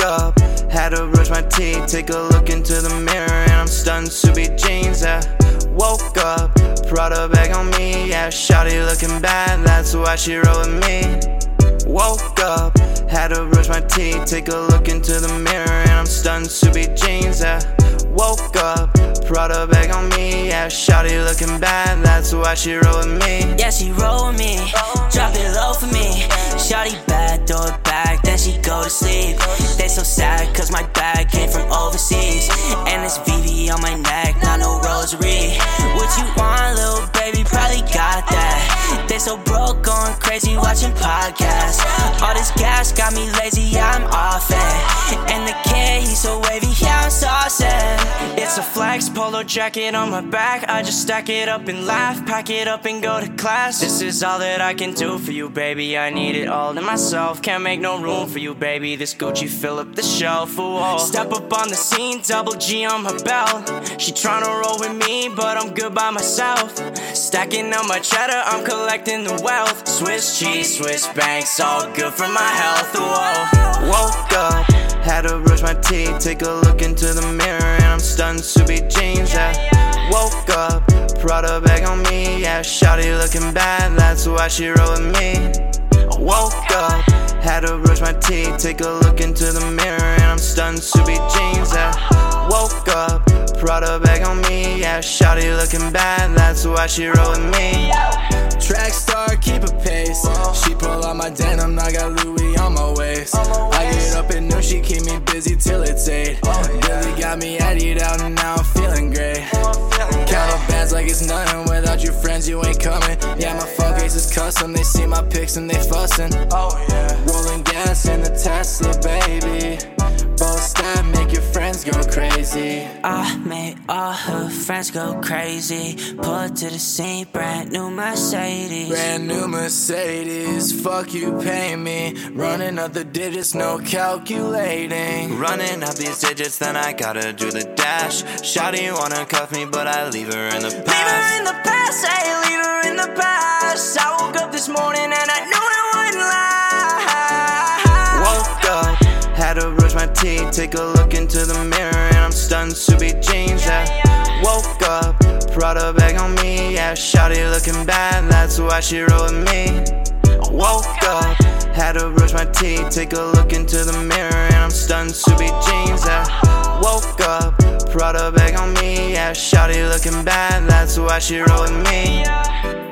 Had to brush my teeth, take a look into the mirror, and I'm stunned. Ksubi jeans, yeah. Woke up, Prada bag on me, yeah. Shawty looking bad, that's why she roll with me. Woke up, had to brush my teeth, take a look into the mirror, and I'm stunned. Ksubi jeans, yeah. Woke up, Prada bag on me, yeah. Shawty looking bad, that's why she roll with me. Yeah, she roll with me, drop it low for me. Shawty bad, throw it back, then she go to sleep. They so sad, cause my bag came from overseas. And it's VV on my neck, not no rosary. What you want, little baby? Probably got that. They so broke, going crazy, watching podcasts. All this gas got me lazy, yeah, I'm off it. And It's a flex polo jacket on my back. I just stack it up and laugh, pack it up and go to class. This is all that I can do for you, baby. I need it all to myself. Can't make no room for you, baby. This Gucci fill up the shelf. Ooh, Step up on the scene, double G on my belt. She tryna roll with me, but I'm good by myself. Stacking up my cheddar, I'm collecting the wealth. Swiss cheese, Swiss banks, all good for my health. Whoa. Woke up, had to brush my teeth, take a look into the mirror, stunned. Ksubi jeans, yeah. Woke up, brought Prada bag on me, yeah. Shawty looking bad, that's why she roll with me. Woke up, had to brush my teeth, take a look into the mirror, and I'm stunned. Ksubi jeans, yeah. Woke up, brought Prada bag on me, yeah. Shawty looking bad, that's why she roll with me. Track star, keep a pace. She pull out my denim, I got Louis on my waist. I get up at noon, she keep me busy till it's it's nothing. Without your friends, you ain't coming. Yeah, my phone case is custom. They see my pics and they fussing. Oh yeah, rolling gas in the Tesla, baby. Both step, make your friends go crazy. Ah, I made all her friends go crazy. Put to the scene, brand new Mercedes. Brand new Mercedes, fuck you pay me. Running up the digits, no calculating. Running up these digits, then I gotta do the dash. Shawty wanna cuff me, but I leave her in the Leave her in the past, to brush my teeth, take a look into the mirror, and I'm stunned. Ksubi jeans, yeah. Woke up, Prada bag on me, yeah. Shawty looking bad, that's why she roll with me. Woke up, had to brush my teeth, take a look into the mirror, and I'm stunned. Ksubi jeans, yeah. Woke up, Prada bag on me, yeah. Shawty looking bad, that's why she roll with me.